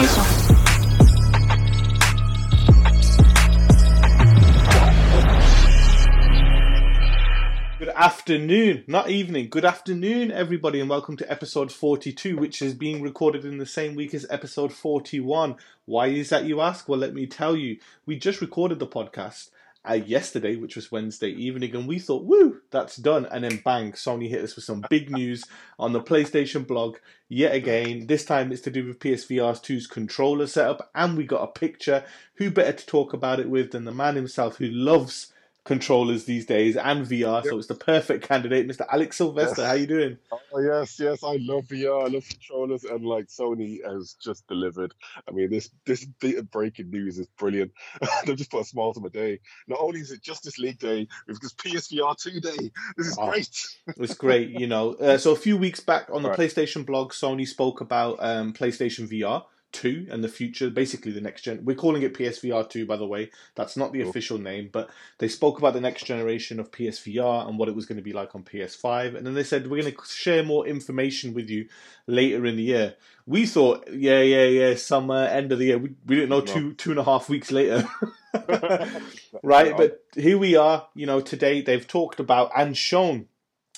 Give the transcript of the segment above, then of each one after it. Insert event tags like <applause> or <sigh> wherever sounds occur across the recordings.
Good afternoon, not evening. Good afternoon, everybody, and welcome to episode 42, which is being recorded in the same week as episode 41. Why is that, you ask? Well, let me tell you. We just recorded the podcast uh, yesterday, which was Wednesday evening, and we thought, woo, that's done. And then bang, Sony hit us with some big <laughs> news on the PlayStation blog yet again. This time it's to do with PSVR 2's controller setup, and we got a picture. Who better to talk about it with than the man himself who loves controllers these days and VR, yep. so it's the perfect candidate. Mr. Alex Sylvester, yes. how you doing? Oh yes, yes, I love VR, I love controllers, and like Sony has just delivered. I mean, this this breaking news is brilliant. <laughs> They've just put a smile to my day. Not only is it Justice League Day, it's just PSVR two day. This is oh, great. it's great, you know. Uh, so a few weeks back on the right. PlayStation blog, Sony spoke about um, PlayStation VR 2 and the future, basically the next gen. We're calling it PSVR 2, by the way. That's not the cool. official name, but they spoke about the next generation of PSVR and what it was going to be like on PS5. And then they said, we're going to share more information with you later in the year. We thought, yeah, yeah, yeah, summer, end of the year. We, we didn't know two, two and a half weeks later. <laughs> <laughs> right? But here we are, you know, today they've talked about and shown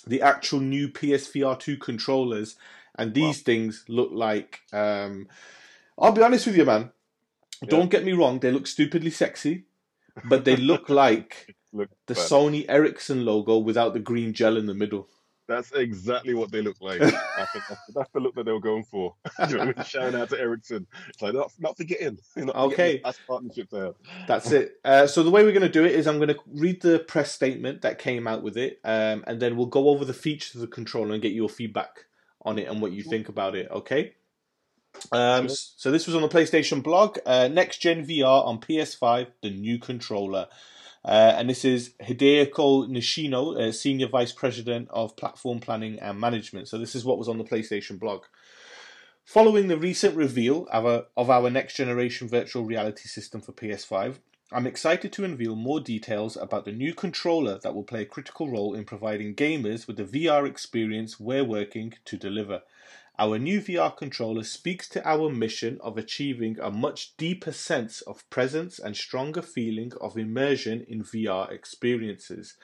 the actual new PSVR 2 controllers. And these wow. things look like. Um, I'll be honest with you, man. Yeah. Don't get me wrong; they look stupidly sexy, but they <laughs> look like look the bad. Sony Ericsson logo without the green gel in the middle. That's exactly what they look like. <laughs> That's, that's, the look that they were going for. <laughs> you know, shout out to Ericsson. It's like not, not forgetting. Not okay, that's partnership there. That's it. Uh, so the way we're going to do it is I'm going to read the press statement that came out with it, um, and then we'll go over the features of the controller and get your feedback on it and what you think about it. Okay. Um, so this was on the PlayStation blog. Uh, Next Gen VR on PS5, the new controller. Uh, and this is Hideaki Nishino, uh, Senior Vice President of Platform Planning and Management. So this is what was on the PlayStation blog. Following the recent reveal of our, of our next generation virtual reality system for PS5, I'm excited to unveil more details about the new controller that will play a critical role in providing gamers with the VR experience we're working to deliver. Our new VR controller speaks to our mission of achieving a much deeper sense of presence and stronger feeling of immersion in VR experiences.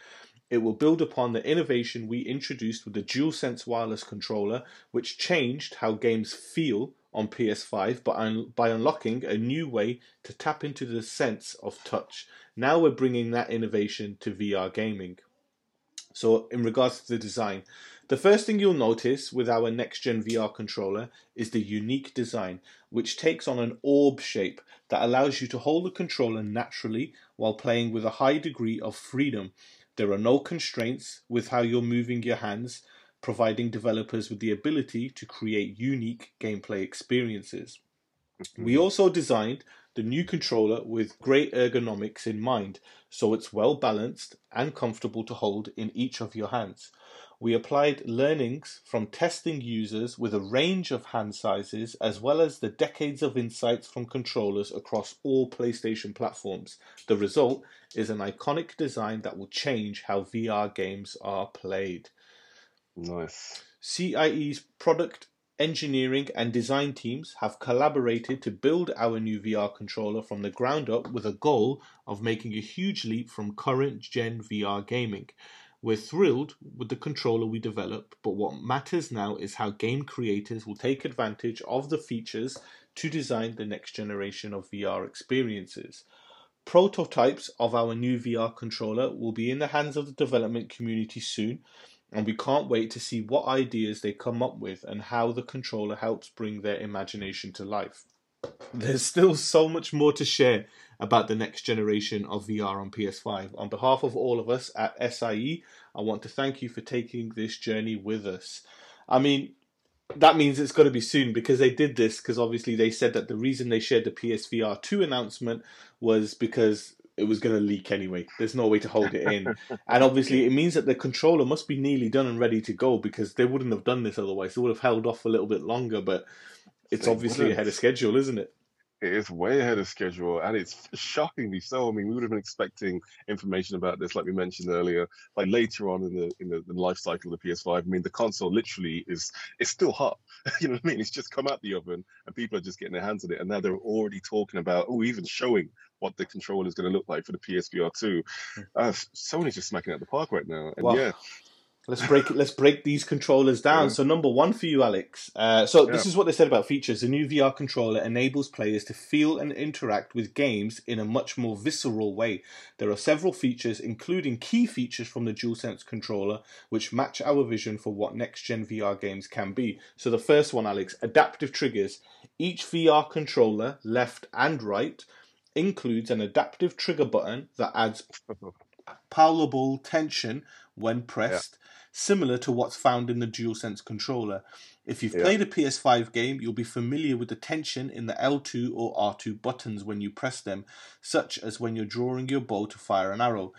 It will build upon the innovation we introduced with the DualSense wireless controller, which changed how games feel on PS5 by, un- by unlocking a new way to tap into the sense of touch. Now we're bringing that innovation to VR gaming. So, in regards to the design, the first thing you'll notice with our next gen VR controller is the unique design, which takes on an orb shape that allows you to hold the controller naturally while playing with a high degree of freedom. There are no constraints with how you're moving your hands, providing developers with the ability to create unique gameplay experiences. We mm-hmm. also designed the new controller with great ergonomics in mind, so it's well balanced and comfortable to hold in each of your hands. We applied learnings from testing users with a range of hand sizes as well as the decades of insights from controllers across all PlayStation platforms. The result is an iconic design that will change how VR games are played. Nice. SIE's product engineering and design teams have collaborated to build our new VR controller from the ground up with a goal of making a huge leap from current gen VR gaming. We're thrilled with the controller we develop, but what matters now is how game creators will take advantage of the features to design the next generation of VR experiences. Prototypes of our new VR controller will be in the hands of the development community soon, and we can't wait to see what ideas they come up with and how the controller helps bring their imagination to life. There's still so much more to share about the next generation of VR on PS5. On behalf of all of us at SIE, I want to thank you for taking this journey with us. I mean, that means it's got to be soon because they did this because obviously they said that the reason they shared the PSVR 2 announcement was because it was going to leak anyway. There's no way to hold it in. and obviously, it means that the controller must be nearly done and ready to go because they wouldn't have done this otherwise. They would have held off a little bit longer, but it's they obviously wouldn't. ahead of schedule, isn't it? It is way ahead of schedule, and it's shockingly so. I mean, we would have been expecting information about this, like we mentioned earlier, like later on in the in the, the life cycle of the PS5. I mean, the console literally is it's still hot. <laughs> you know what I mean? It's just come out the oven, and people are just getting their hands on it, and now they're already talking about, oh, even showing what the controller is going to look like for the PSVR 2. Hmm. Uh, Sony's just smacking out the park right now, and yeah, Let's break <laughs> let's break these controllers down. Yeah. So number one for you, Alex. Uh, so yeah. this is what they said about features. The new VR controller enables players to feel and interact with games in a much more visceral way. There are several features, including key features from the DualSense controller, which match our vision for what next gen VR games can be. So the first one, Alex, adaptive triggers. Each VR controller, left and right, includes an adaptive trigger button that adds <laughs> palpable tension when pressed. Yeah similar to what's found in the DualSense controller. If you've yeah. played a PS5 game, you'll be familiar with the tension in the L2 or R2 buttons when you press them, such as when you're drawing your bow to fire an arrow.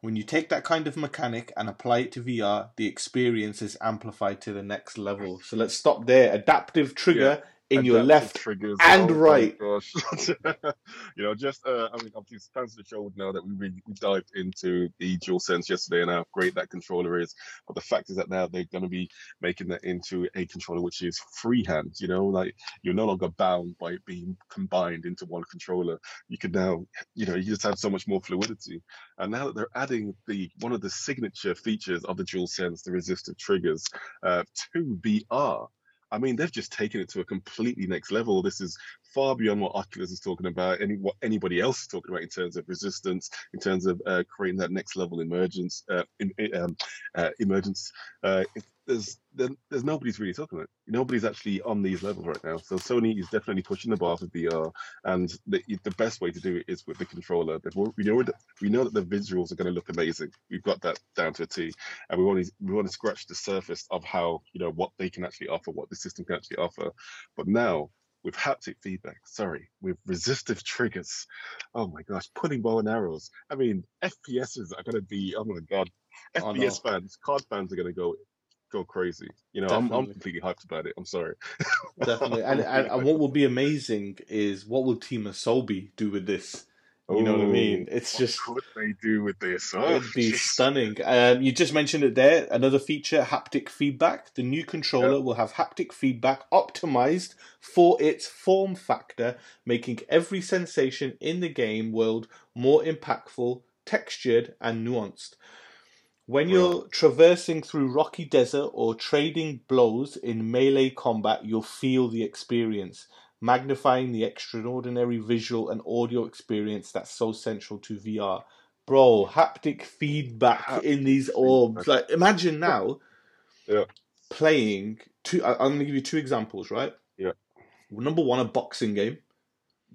When you take that kind of mechanic and apply it to VR, the experience is amplified to the next level. So let's stop there. Adaptive trigger in your left triggers and oh right. <laughs> You know, just uh, I mean, obviously, fans of the show would know that we really we dived into the DualSense yesterday and how great that controller is. But the fact is that now they're going to be making that into a controller which is freehand. You know, like you're no longer bound by it being combined into one controller. You can now, you know, you just have so much more fluidity. And now that they're adding the one of the signature features of the DualSense, the resistive triggers, uh, to VR I mean, they've just taken it to a completely next level. This is far beyond what Oculus is talking about, any what anybody else is talking about in terms of resistance, in terms of uh, creating that next level emergence, uh, in, um, uh, emergence. Uh, it, there's there's nobody's really talking about. It. Nobody's actually on these levels right now. So Sony is definitely pushing the bar for VR, and the the best way to do it is with the controller. We know that we know that the visuals are going to look amazing. We've got that down to a T, and we want to we want to scratch the surface of how you know what they can actually offer, what the system can actually offer. But now with haptic feedback, sorry, with resistive triggers. Oh my gosh, pulling bow and arrows. I mean, FPSs are going to be, oh my God, FPS oh, no. fans, card fans are going to go go crazy. You know, I'm, I'm completely hyped about it. I'm sorry. <laughs> Definitely. And, and, and what will be amazing is what will Team Asobi do with this? You know what I mean? It's what just could they do with this? Oh, it'd be <laughs> geez. stunning. Um, you just mentioned it there. Another feature: haptic feedback. The new controller will have haptic feedback optimized for its form factor, making every sensation in the game world more impactful, textured, and nuanced. When you're traversing through rocky desert or trading blows in melee combat, you'll feel the experience, magnifying the extraordinary visual and audio experience that's so central to VR. Bro, haptic feedback in these orbs. Like, imagine now yeah. playing two. I'm going to give you two examples, right? Yeah. Number one, a boxing game.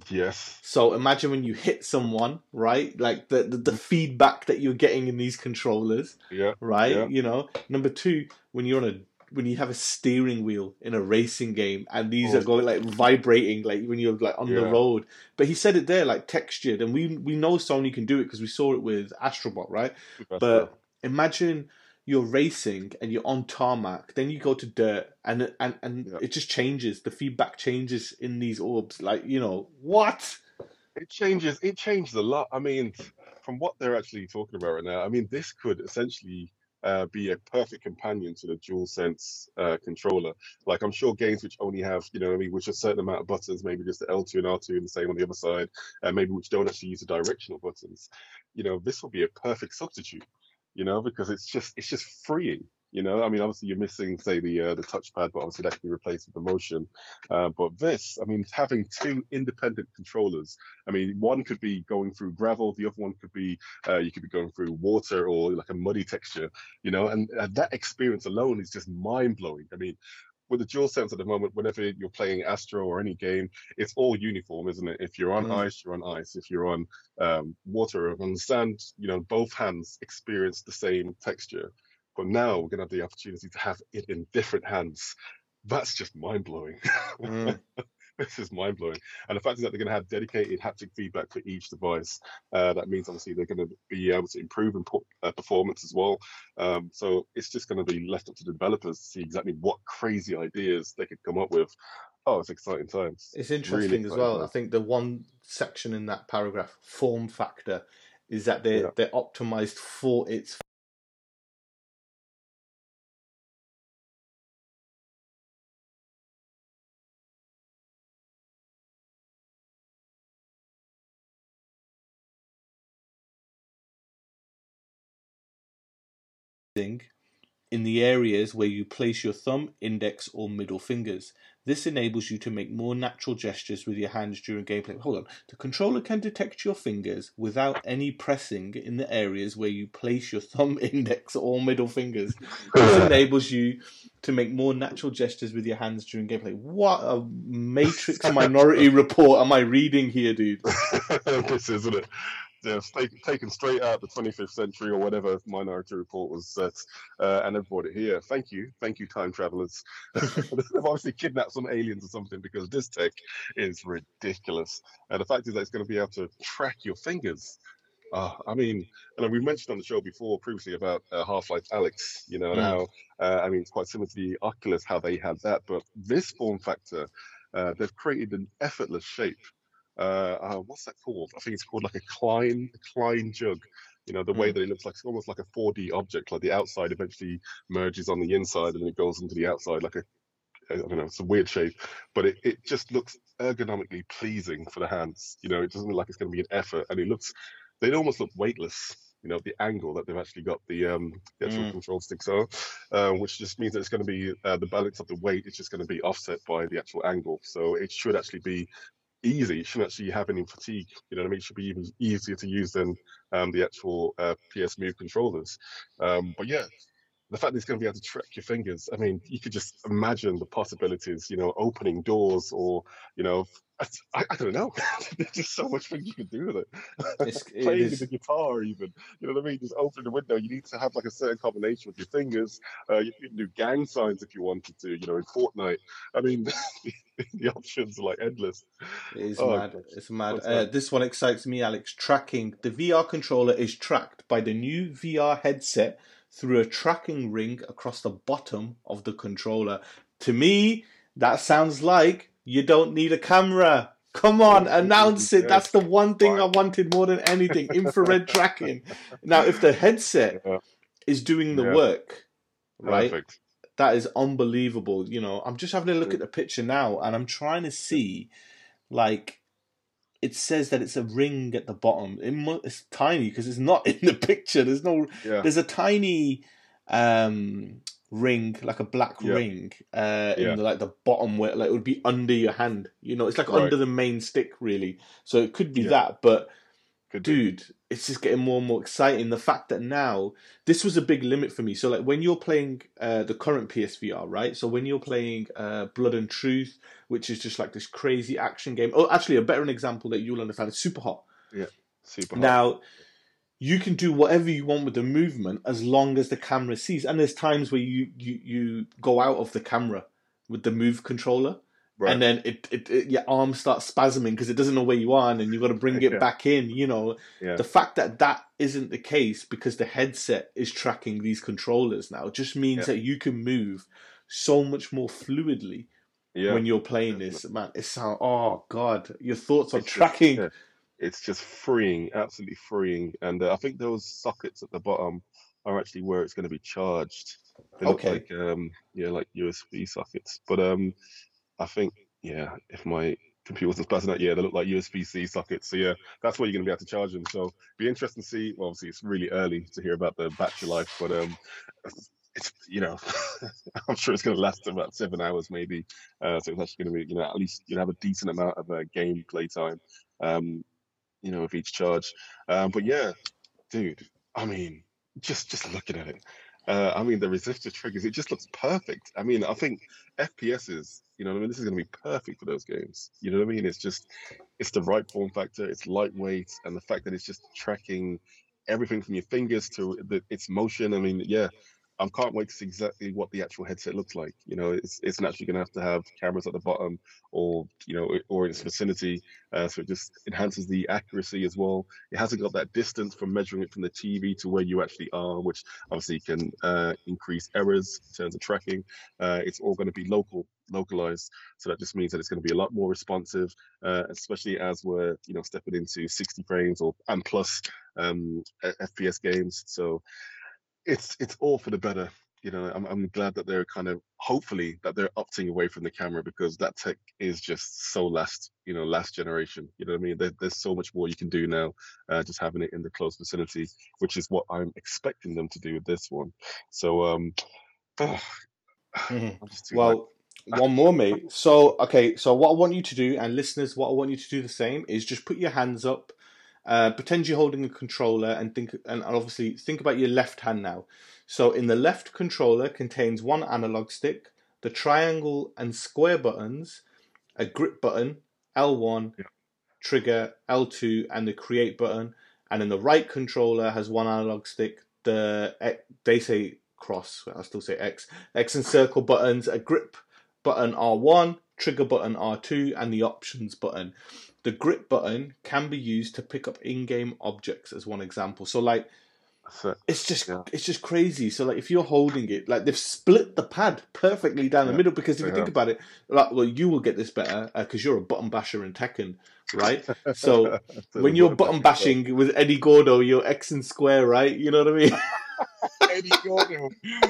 Yes. So imagine when you hit someone, right? Like the, the, the feedback that you're getting in these controllers. Yeah. Right? Yeah. You know. Number two, when you're on a when you have a steering wheel in a racing game and these oh. are going like vibrating like when you're like on yeah. the road. But he said it there like textured and we we know Sony can do it because we saw it with Astrobot, right? That's but imagine you're racing and you're on tarmac, then you go to dirt, and and and yeah. it just changes. The feedback changes in these orbs. Like you know what? It changes. It changes a lot. I mean, from what they're actually talking about right now, I mean, this could essentially uh, be a perfect companion to the DualSense uh, controller. Like I'm sure games which only have, you know, I mean, which are a certain amount of buttons, maybe just the L2 and R2 and the same on the other side, and maybe which don't actually use the directional buttons. You know, this will be a perfect substitute you know, because it's just it's just freeing. You know, I mean, obviously you're missing, say, the uh, the touchpad, but obviously that can be replaced with the motion. Uh, but this, I mean, having two independent controllers. I mean, one could be going through gravel, the other one could be uh, you could be going through water or like a muddy texture. You know, and that experience alone is just mind blowing. I mean, with the dual sense at the moment, whenever you're playing Astro or any game, it's all uniform, isn't it? If you're on mm. ice, you're on ice. If you're on um, water or on sand, you know, both hands experience the same texture. But now we're going to have the opportunity to have it in different hands. That's just mind blowing. Mm. <laughs> <laughs> this is mind blowing. And the fact is that they're going to have dedicated haptic feedback for each device. Uh, that means obviously they're going to be able to improve and put, uh, performance as well. Um, so it's just going to be left up to the developers to see exactly what crazy ideas they could come up with. Oh, it's exciting times. It's Really interesting as exciting well. I think the one section in that paragraph, form factor, is that they Yeah. they're optimized for its in the areas where you place your thumb, index, or middle fingers. This enables you to make more natural gestures with your hands during gameplay. Hold on. The controller can detect your fingers without any pressing in the areas where you place your thumb, <laughs> index, or middle fingers. This <laughs> enables you to make more natural gestures with your hands during gameplay. What a Matrix Minority <laughs> Report am I reading here, dude? this isn't it. Yeah, take, taken straight out the 25th century or whatever Minority Report was set, uh, and they've brought it here. Thank you, thank you, time travelers. <laughs> they've obviously kidnapped some aliens or something because this tech is ridiculous. And the fact is that it's going to be able to track your fingers. Uh, I mean, and we mentioned on the show before previously about uh, Half-Life: Alyx, you know, Mm. how uh, I mean it's quite similar to the Oculus, how they had that, but this form factor, uh, they've created an effortless shape uh, uh, what's that called? I think it's called like a Klein Klein jug. You know, the way that it looks like it's almost like a 4D object, like the outside eventually merges on the inside and then it goes into the outside like a I don't know, it's a weird shape, but it, it just looks ergonomically pleasing for the hands. You know, it doesn't look like it's going to be an effort, and it looks they almost look weightless. You know, the angle that they've actually got the um the actual Mm. control sticks on, uh, which just means that it's going to be uh, the balance of the weight is just going to be offset by the actual angle. So it should actually be easy. It shouldn't actually have any fatigue. You know what I mean? It should be even easier to use than um, the actual uh, PS Move controllers. Um, but yeah, the fact that it's going to be able to track your fingers. I mean, you could just imagine the possibilities. You know, opening doors or you know, I, I don't know. <laughs> There's just so much things you can do with it. It's, <laughs> it Playing is, the guitar, even. You know what I mean? Just opening the window. You need to have like a certain combination with your fingers. Uh, you can do gang signs if you wanted to. You know, in Fortnite. I mean, the, <laughs> the options are like endless. It is Oh, mad. gosh. It's mad. Uh, this one excites me, Alex. Tracking. The VR controller is tracked by the new VR headset through a tracking ring across the bottom of the controller. To me, that sounds like you don't need a camera. Come on, <laughs> announce it. That's the one thing I wanted more than anything <laughs> infrared tracking. Now, if the headset Yeah, is doing the Yeah. work, right? perfect. that is unbelievable. You know, I'm just having a look at the picture now, and I'm trying to see, like, it says that it's a ring at the bottom. It mu- it's tiny because it's not <laughs> in the picture. There's no. Yeah, There's a tiny um ring, like a black Yeah. ring, uh, in Yeah. the, like the bottom where like it would be under your hand. You know, it's like Right. under the main stick, really. So it could be that, but dude it's just getting more and more exciting. The fact that now this was a big limit for me. So like when you're playing uh, the current psvr right? So when you're playing uh, blood and truth which is just like this crazy action game. Oh actually a better example that you'll understand is super hot. Yeah, Super hot. now you can do whatever you want with the movement as long as the camera sees. And there's times where you you, you go out of the camera with the move controller right. and then it, it, it your arm starts spasming because it doesn't know where you are and then you've got to bring <laughs> it Yeah. back in you know yeah. the fact that that isn't the case because the headset is tracking these controllers now just means Yeah. that you can move so much more fluidly when you're playing this man it sounds oh god your thoughts on It's just- tracking yeah. it's just freeing, absolutely freeing. And uh, I think those sockets at the bottom are actually where it's going to be charged. They look Okay. like um, yeah, like USB sockets. But um, I think yeah, if my computer wasn't passing out, yeah, they look like USB-C sockets. So yeah, that's where you're going to be able to charge them. So be interesting to see. Well, obviously, it's really early to hear about the battery life, but um, it's you know, <laughs> I'm sure it's going to last about seven hours maybe. Uh, so it's actually going to be you know at least you have a decent amount of uh, game play time. Um, you know, with each charge. Um, but yeah, dude, I mean, just just looking at it, uh, I mean, the resistor triggers, it just looks perfect. I mean, I think FPSs, you know, what I mean, this is going to be perfect for those games. You know what I mean? It's just, it's the right form factor. It's lightweight, and the fact that it's just tracking everything from your fingers to the, its motion. I mean, yeah. I can't wait to see exactly what the actual headset looks like. You know, it's it's actually going to have to have cameras at the bottom, or you know, or in its vicinity, uh, so it just enhances the accuracy as well. It hasn't got that distance from measuring it from the TV to where you actually are, which obviously can uh, increase errors in terms of tracking. Uh, it's all going to be local localized so that just means that it's going to be a lot more responsive uh, especially as we're you know stepping into 60 frames or and plus um, fps games so it's it's all for the better. You know, I'm I'm glad that they're kind of hopefully that they're opting away from the camera because that tech is just so last you know last generation. You know what I mean? There, there's so much more you can do now, uh, just having it in the close vicinity, which is what I'm expecting them to do with this one. So um, <sighs> oh, well. <laughs> one more, mate. So, okay, so what I want you to do, and listeners, what I want you to do the same is just put your hands up uh, pretend you're holding a controller and think, and obviously think about your left hand now. So in the left controller contains one analog stick, the triangle and square buttons, a grip button, L1, yeah. trigger, L2, and the create button. And in the right controller has one analog stick, the they say cross, I still say X, X and circle buttons, a grip button R1, trigger button R2, and the options button. The grip button can be used to pick up in-game objects as one example. So like it's just yeah. it's just crazy. So like if you're holding it, like they've split the pad perfectly down yeah, the middle. Because if you think about it, like well, you will get this better because uh, you're a button basher in Tekken, right? So <laughs> when you're button bashing with Eddie Gordo, you're X and square, right? You know what I mean? <laughs> Eddie Gordo.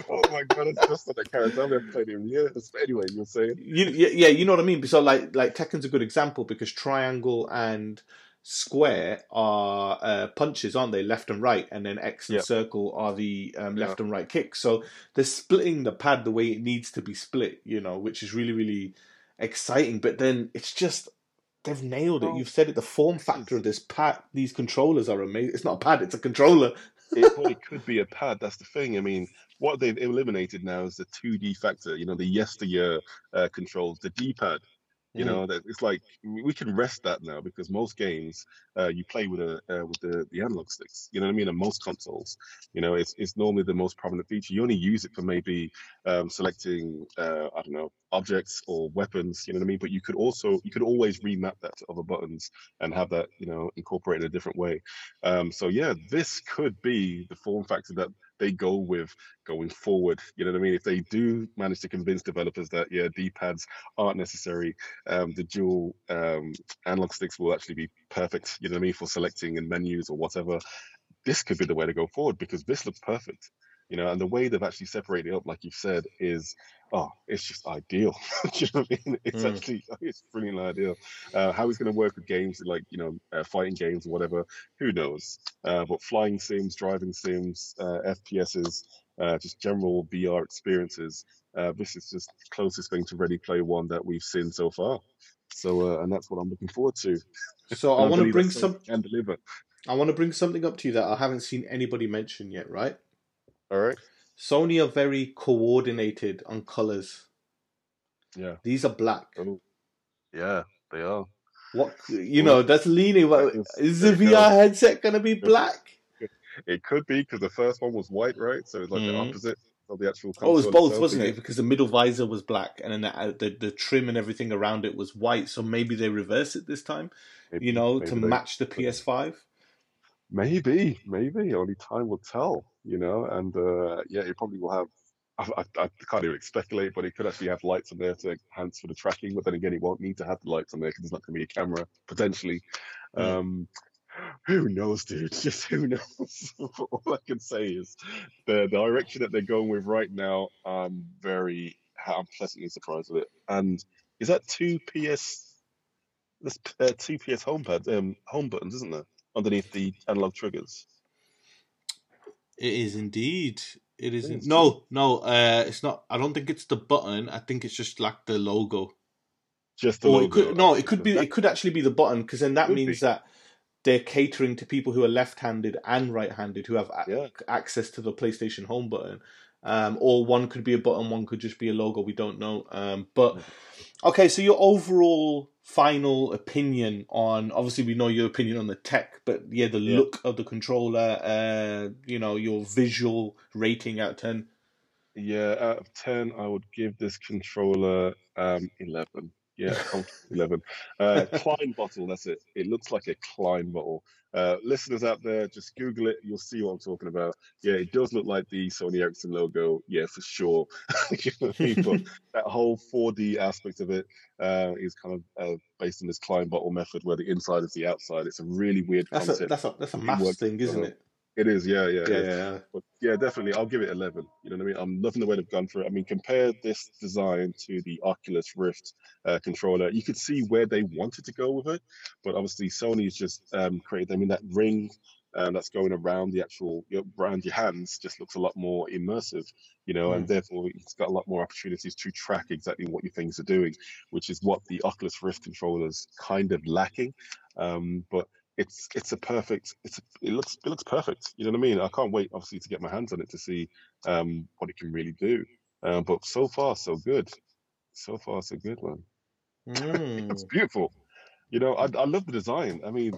Oh my god, it's just like a character. I've never played him. But anyway, you're saying? You, yeah, you know what I mean. So like, like Tekken's a good example because triangle and square are uh, punches, aren't they? Left and right, and then X and yep. circle are the um, left and right kicks. So they're splitting the pad the way it needs to be split. You know, which is really really exciting. But then it's just they've nailed it. Oh. You've said it. The form factor of this pad, these controllers are amazing. It's not a pad; it's a controller it probably could be a pad. That's the thing. I mean, what they've eliminated now is the 2D factor. You know, the yesteryear uh, controls, the D-pad. You mm. know, that it's like we can rest that now because most games uh, you play with a uh, with the, the analog sticks. You know what I mean? On most consoles, you know, it's it's normally the most prominent feature. You only use it for maybe um, selecting uh, I don't know objects or weapons. You know what I mean? But you could also you could always remap that to other buttons and have that you know incorporated in a different way. Um, so yeah, this could be the form factor that they go with going forward. You know what I mean? If they do manage to convince developers that yeah, D-pads aren't necessary, um, the dual um, analog sticks will actually be perfect. You know what I mean for selecting in menus or whatever. This could be the way to go forward because this looks perfect. You know, and the way they've actually separated it up, like you've said, is oh, it's just ideal. <laughs> you know what I mean? It's mm. actually <laughs> it's brilliant ideal. Uh, how he's going to work with games like you know uh, fighting games or whatever, who knows? Uh, but flying sims, driving sims, uh, FPSs, uh, just general VR experiences. Uh, this is just the closest thing to Ready Player One that we've seen so far. So, and that's what I'm looking forward to. So <laughs> I, I want to bring some and deliver. I want to bring something up to you that I haven't seen anybody mention yet. Right? All right. Sony are very coordinated on colors. Yeah. These are black. Oh. Yeah, they are. What you know? That's leaning. Is the VR headset gonna be black? It could be because the first one was white, right? So it's like mm. the mm-hmm. opposite of the actual. Oh, it was both, wasn't it? Because the middle visor was black, and then the, uh, the, the trim and everything around it was white. So maybe they reverse it this time. Maybe, you know, to they, match the PS5. Maybe, maybe. Only time will tell, you know. And uh, yeah, it probably will have. I, I, I, can't even speculate, but it could actually have lights on there to enhance for the tracking. But then again, it won't need to have the lights on there because there's not going to be a camera potentially. Mm. Um, who knows, dude? <laughs> Just who knows? <laughs> All I can say is the, the direction that they're going with right now. I'm very, I'm pleasantly surprised with it. And is that two PS? That's uh, two PS home pad, um, home buttons, isn't there? Underneath the analog triggers. It is indeed. It is. In... No, no. Uh, it's not. I don't think it's the button. I think it's just like the logo. Just the or logo. It could, no, it could be. It could actually be the button because then that means be. that they're catering to people who are left-handed and right-handed who have yeah. access to the PlayStation Home button. Um, or one could be a button, one could just be a logo. We don't know. Um, but okay, so your overall final opinion on obviously we know your opinion on the tech, but yeah, the yeah. look of the controller, uh, you know, your visual rating out of ten. Yeah, out of ten, I would give this controller um eleven. Yeah, <laughs> eleven. Uh, Klein bottle. That's it. It looks like a Klein bottle. Uh, listeners out there, just Google it. You'll see what I'm talking about. Yeah, it does look like the Sony Ericsson logo. Yeah, for sure. <laughs> You know I mean? But <laughs> that whole 4D aspect of it uh, is kind of uh, based on this Klein bottle method, where the inside is the outside. It's a really weird That's a that's a that's a works thing, isn't it? It is, yeah, yeah, Yeah, yeah. But yeah, definitely, I'll give it 11. You know what I mean? I'm loving the way they've gone for it. I mean, compare this design to the Oculus Rift uh, controller. You could see where they wanted to go with it, but obviously Sony's just um, created. I mean, that ring um, that's going around the actual you know, around your hands just looks a lot more immersive. You know, and Mm. therefore it's got a lot more opportunities to track exactly what your things are doing, which is what the Oculus Rift controllers kind of lacking. Um, but it's it's a perfect it's a, it looks it looks perfect you know what i mean? I can't wait obviously to get my hands on it to see um what it can really do. Um but so far so good. So far so good man. <laughs> It's Mm. beautiful. You know I, I love the design. I mean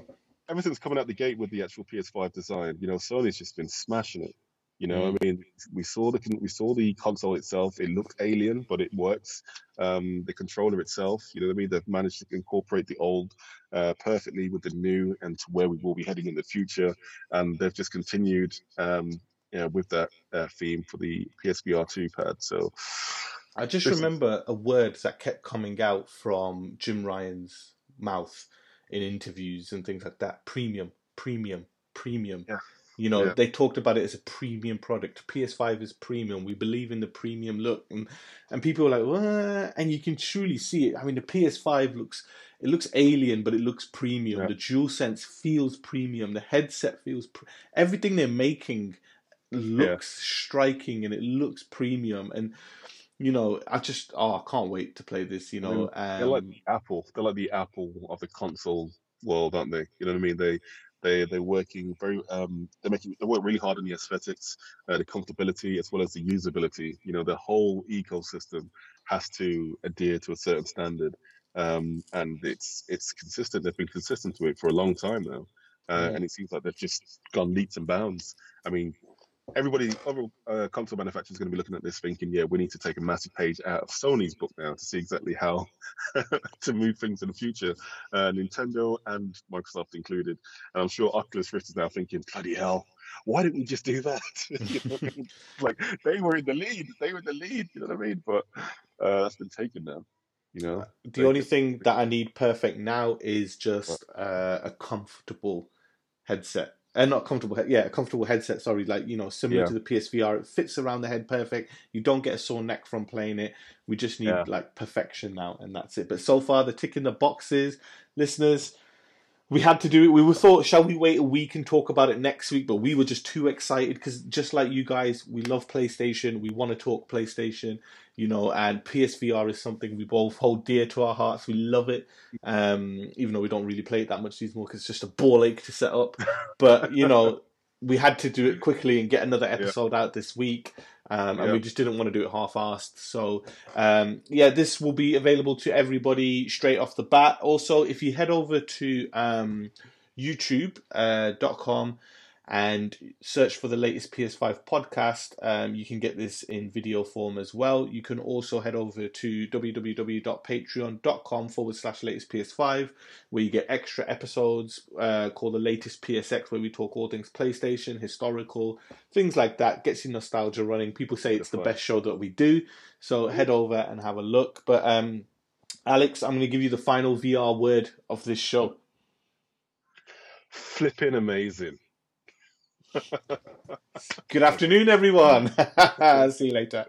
everything's coming out the gate with the actual ps5 design. You know sony's just been smashing it you know i mean? We saw the we saw the console itself. It looked alien but it works. Um the controller itself you know what i mean? They've managed to incorporate the old uh, perfectly with the new and to where we will be heading in the future. And they've just continued um you know, with that uh, theme for the psvr 2 pad. So I just remember a word that kept coming out from Jim Ryan's mouth in interviews and things like that. Premium, premium, premium. Yeah. You know, Yeah. they talked about it as a premium product. PS5 is premium. We believe in the premium look, and and people were like, "What?" And you can truly see it. I mean, the PS5 looks it looks alien, but it looks premium. Yeah. The DualSense feels premium. The headset feels pr- everything they're making looks striking and it looks premium and you know i just oh i can't wait to play this you know They're like um, the Apple. They're like the Apple of the console world, aren't they? You know what I mean? They they they're working very um they're making they work really hard on the aesthetics, uh, the comfortability as well as the usability. You know, the whole ecosystem has to adhere to a certain standard. Um, and it's it's consistent. They've been consistent to it for a long time now, uh, Mm. and it seems like they've just gone leaps and bounds. I mean, everybody, other uh, console manufacturers, are going to be looking at this thinking, yeah, we need to take a massive page out of Sony's book now to see exactly how <laughs> to move things in the future. Uh, Nintendo and Microsoft included. And I'm sure Oculus Rift is now thinking, bloody hell, why didn't we just do that? <laughs> You know what I mean? <laughs> like they were in the lead, they were in the lead. You know what I mean? But uh, that's been taken now. You know, the only thing that i need perfect now is just uh, a comfortable headset and not comfortable yeah a comfortable headset sorry like you know similar Yeah. to the psvr it fits around the head perfect you don't get a sore neck from playing it we just need Yeah. like perfection now and that's it but so far they're ticking the boxes listeners we had to do it. We were thought, shall we wait a week and talk about it next week? But we were just too excited because, just like you guys, we love PlayStation. We want to talk PlayStation, you know, and PSVR is something we both hold dear to our hearts. We love it, um, even though we don't really play it that much these more because it's just a ball ache to set up. But you know, we had to do it quickly and get another episode out this week. Um, and we just didn't want to do it half-assed. So, um, yeah, this will be available to everybody straight off the bat. Also, if you head over to um, YouTube.com and search for the latest PS5 podcast, um, you can get this in video form as well. You can also head over to www.patreon.com forward slash latest PS5, where you get extra episodes uh, called the latest PSX, where we talk all things PlayStation, historical, things like that. Gets your nostalgia running. People say it's the best show that we do, so head over and have a look. But um, Alex, I'm going to give you the final VR word of this show. flipping amazing. Good afternoon, everyone. <laughs> See you later.